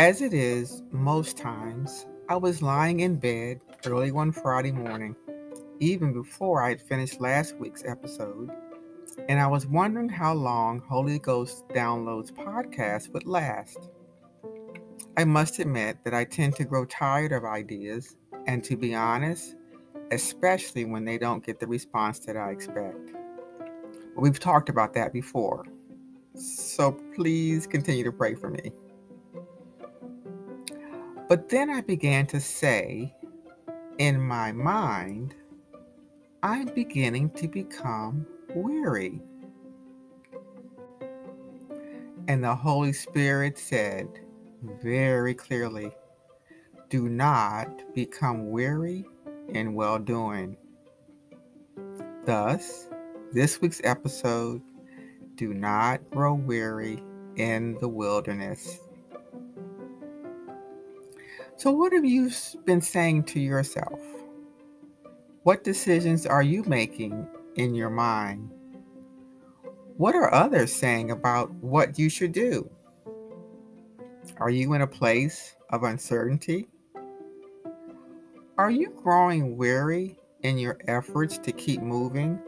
As it is most times, I was lying in bed early one Friday morning, even before I had finished last week's episode, and I was wondering how long Holy Ghost Downloads podcast would last. I must admit that I tend to grow tired of ideas, and to be honest, especially when they don't get the response that I expect. We've talked about that before, so please continue to pray for me. But then I began to say, in my mind, I'm beginning to become weary. And the Holy Spirit said very clearly, Do not become weary in well doing. Thus, this week's episode Do not grow weary in the wilderness. So, what have you been saying to yourself? What decisions are you making in your mind? What are others saying about what you should do? Are you in a place of uncertainty? Are you growing weary in your efforts to keep moving?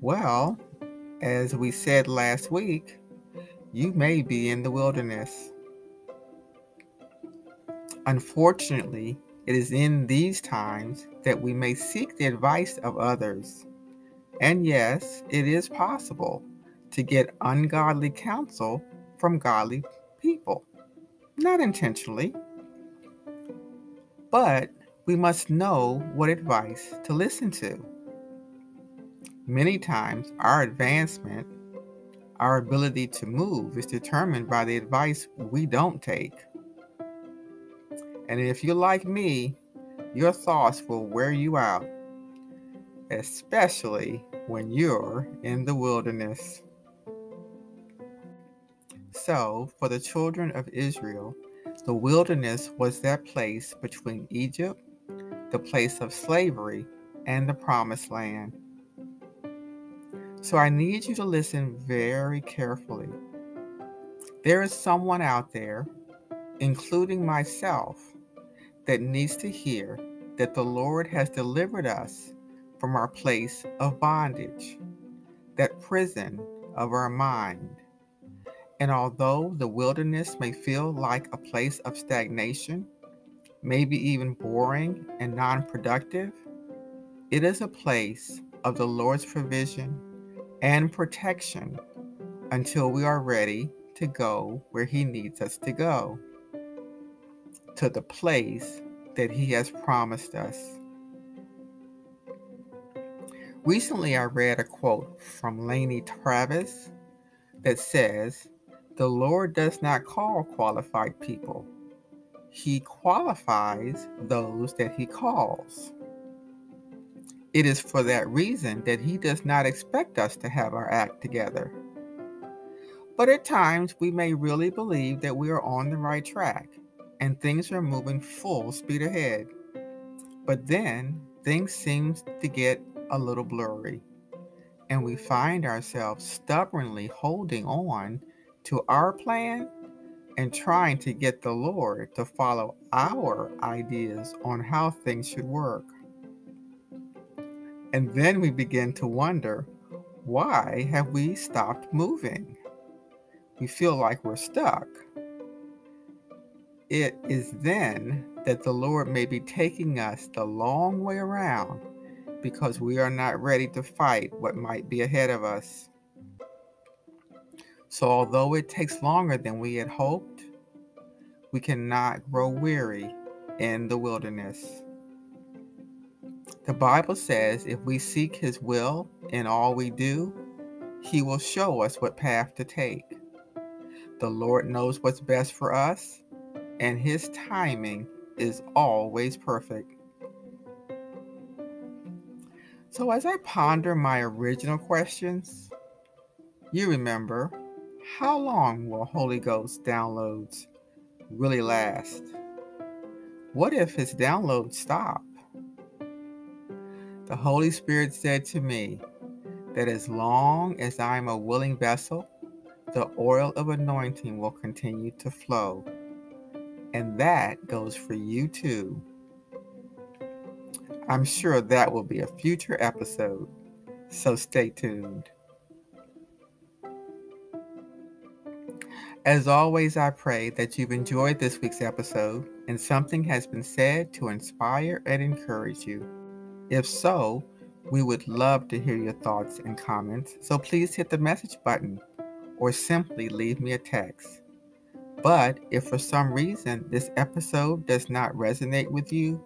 Well, as we said last week, you may be in the wilderness. Unfortunately, it is in these times that we may seek the advice of others. And yes, it is possible to get ungodly counsel from godly people. Not intentionally, but we must know what advice to listen to. Many times, our advancement, our ability to move, is determined by the advice we don't take. And if you're like me, your thoughts will wear you out, especially when you're in the wilderness. So, for the children of Israel, the wilderness was that place between Egypt, the place of slavery, and the promised land. So, I need you to listen very carefully. There is someone out there, including myself, that needs to hear that the Lord has delivered us from our place of bondage, that prison of our mind. And although the wilderness may feel like a place of stagnation, maybe even boring and non productive, it is a place of the Lord's provision and protection until we are ready to go where He needs us to go to the place that He has promised us. Recently, I read a quote from Lenny Travis that says, The Lord does not call qualified people, He qualifies those that He calls. It is for that reason that He does not expect us to have our act together. But at times, we may really believe that we are on the right track and things are moving full speed ahead. But then things seem to get a little blurry, and we find ourselves stubbornly holding on to our plan and trying to get the Lord to follow our ideas on how things should work. And then we begin to wonder why have we stopped moving? We feel like we're stuck. It is then that the Lord may be taking us the long way around because we are not ready to fight what might be ahead of us. So, although it takes longer than we had hoped, we cannot grow weary in the wilderness. The Bible says if we seek His will in all we do, He will show us what path to take. The Lord knows what's best for us, and His timing is always perfect. So, as I ponder my original questions, you remember how long will Holy Ghost downloads really last? What if his downloads stop? The Holy Spirit said to me that as long as I'm a willing vessel the oil of anointing will continue to flow. And that goes for you too. I'm sure that will be a future episode, so stay tuned. As always, I pray that you've enjoyed this week's episode and something has been said to inspire and encourage you. If so, we would love to hear your thoughts and comments, so please hit the message button or simply leave me a text. But if for some reason this episode does not resonate with you,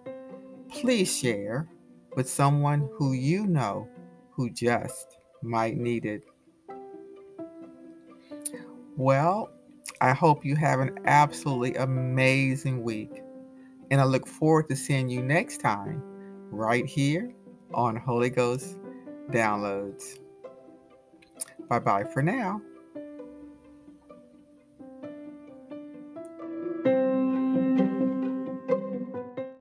please share with someone who you know who just might need it. Well, I hope you have an absolutely amazing week. And I look forward to seeing you next time right here on Holy Ghost Downloads. Bye bye for now.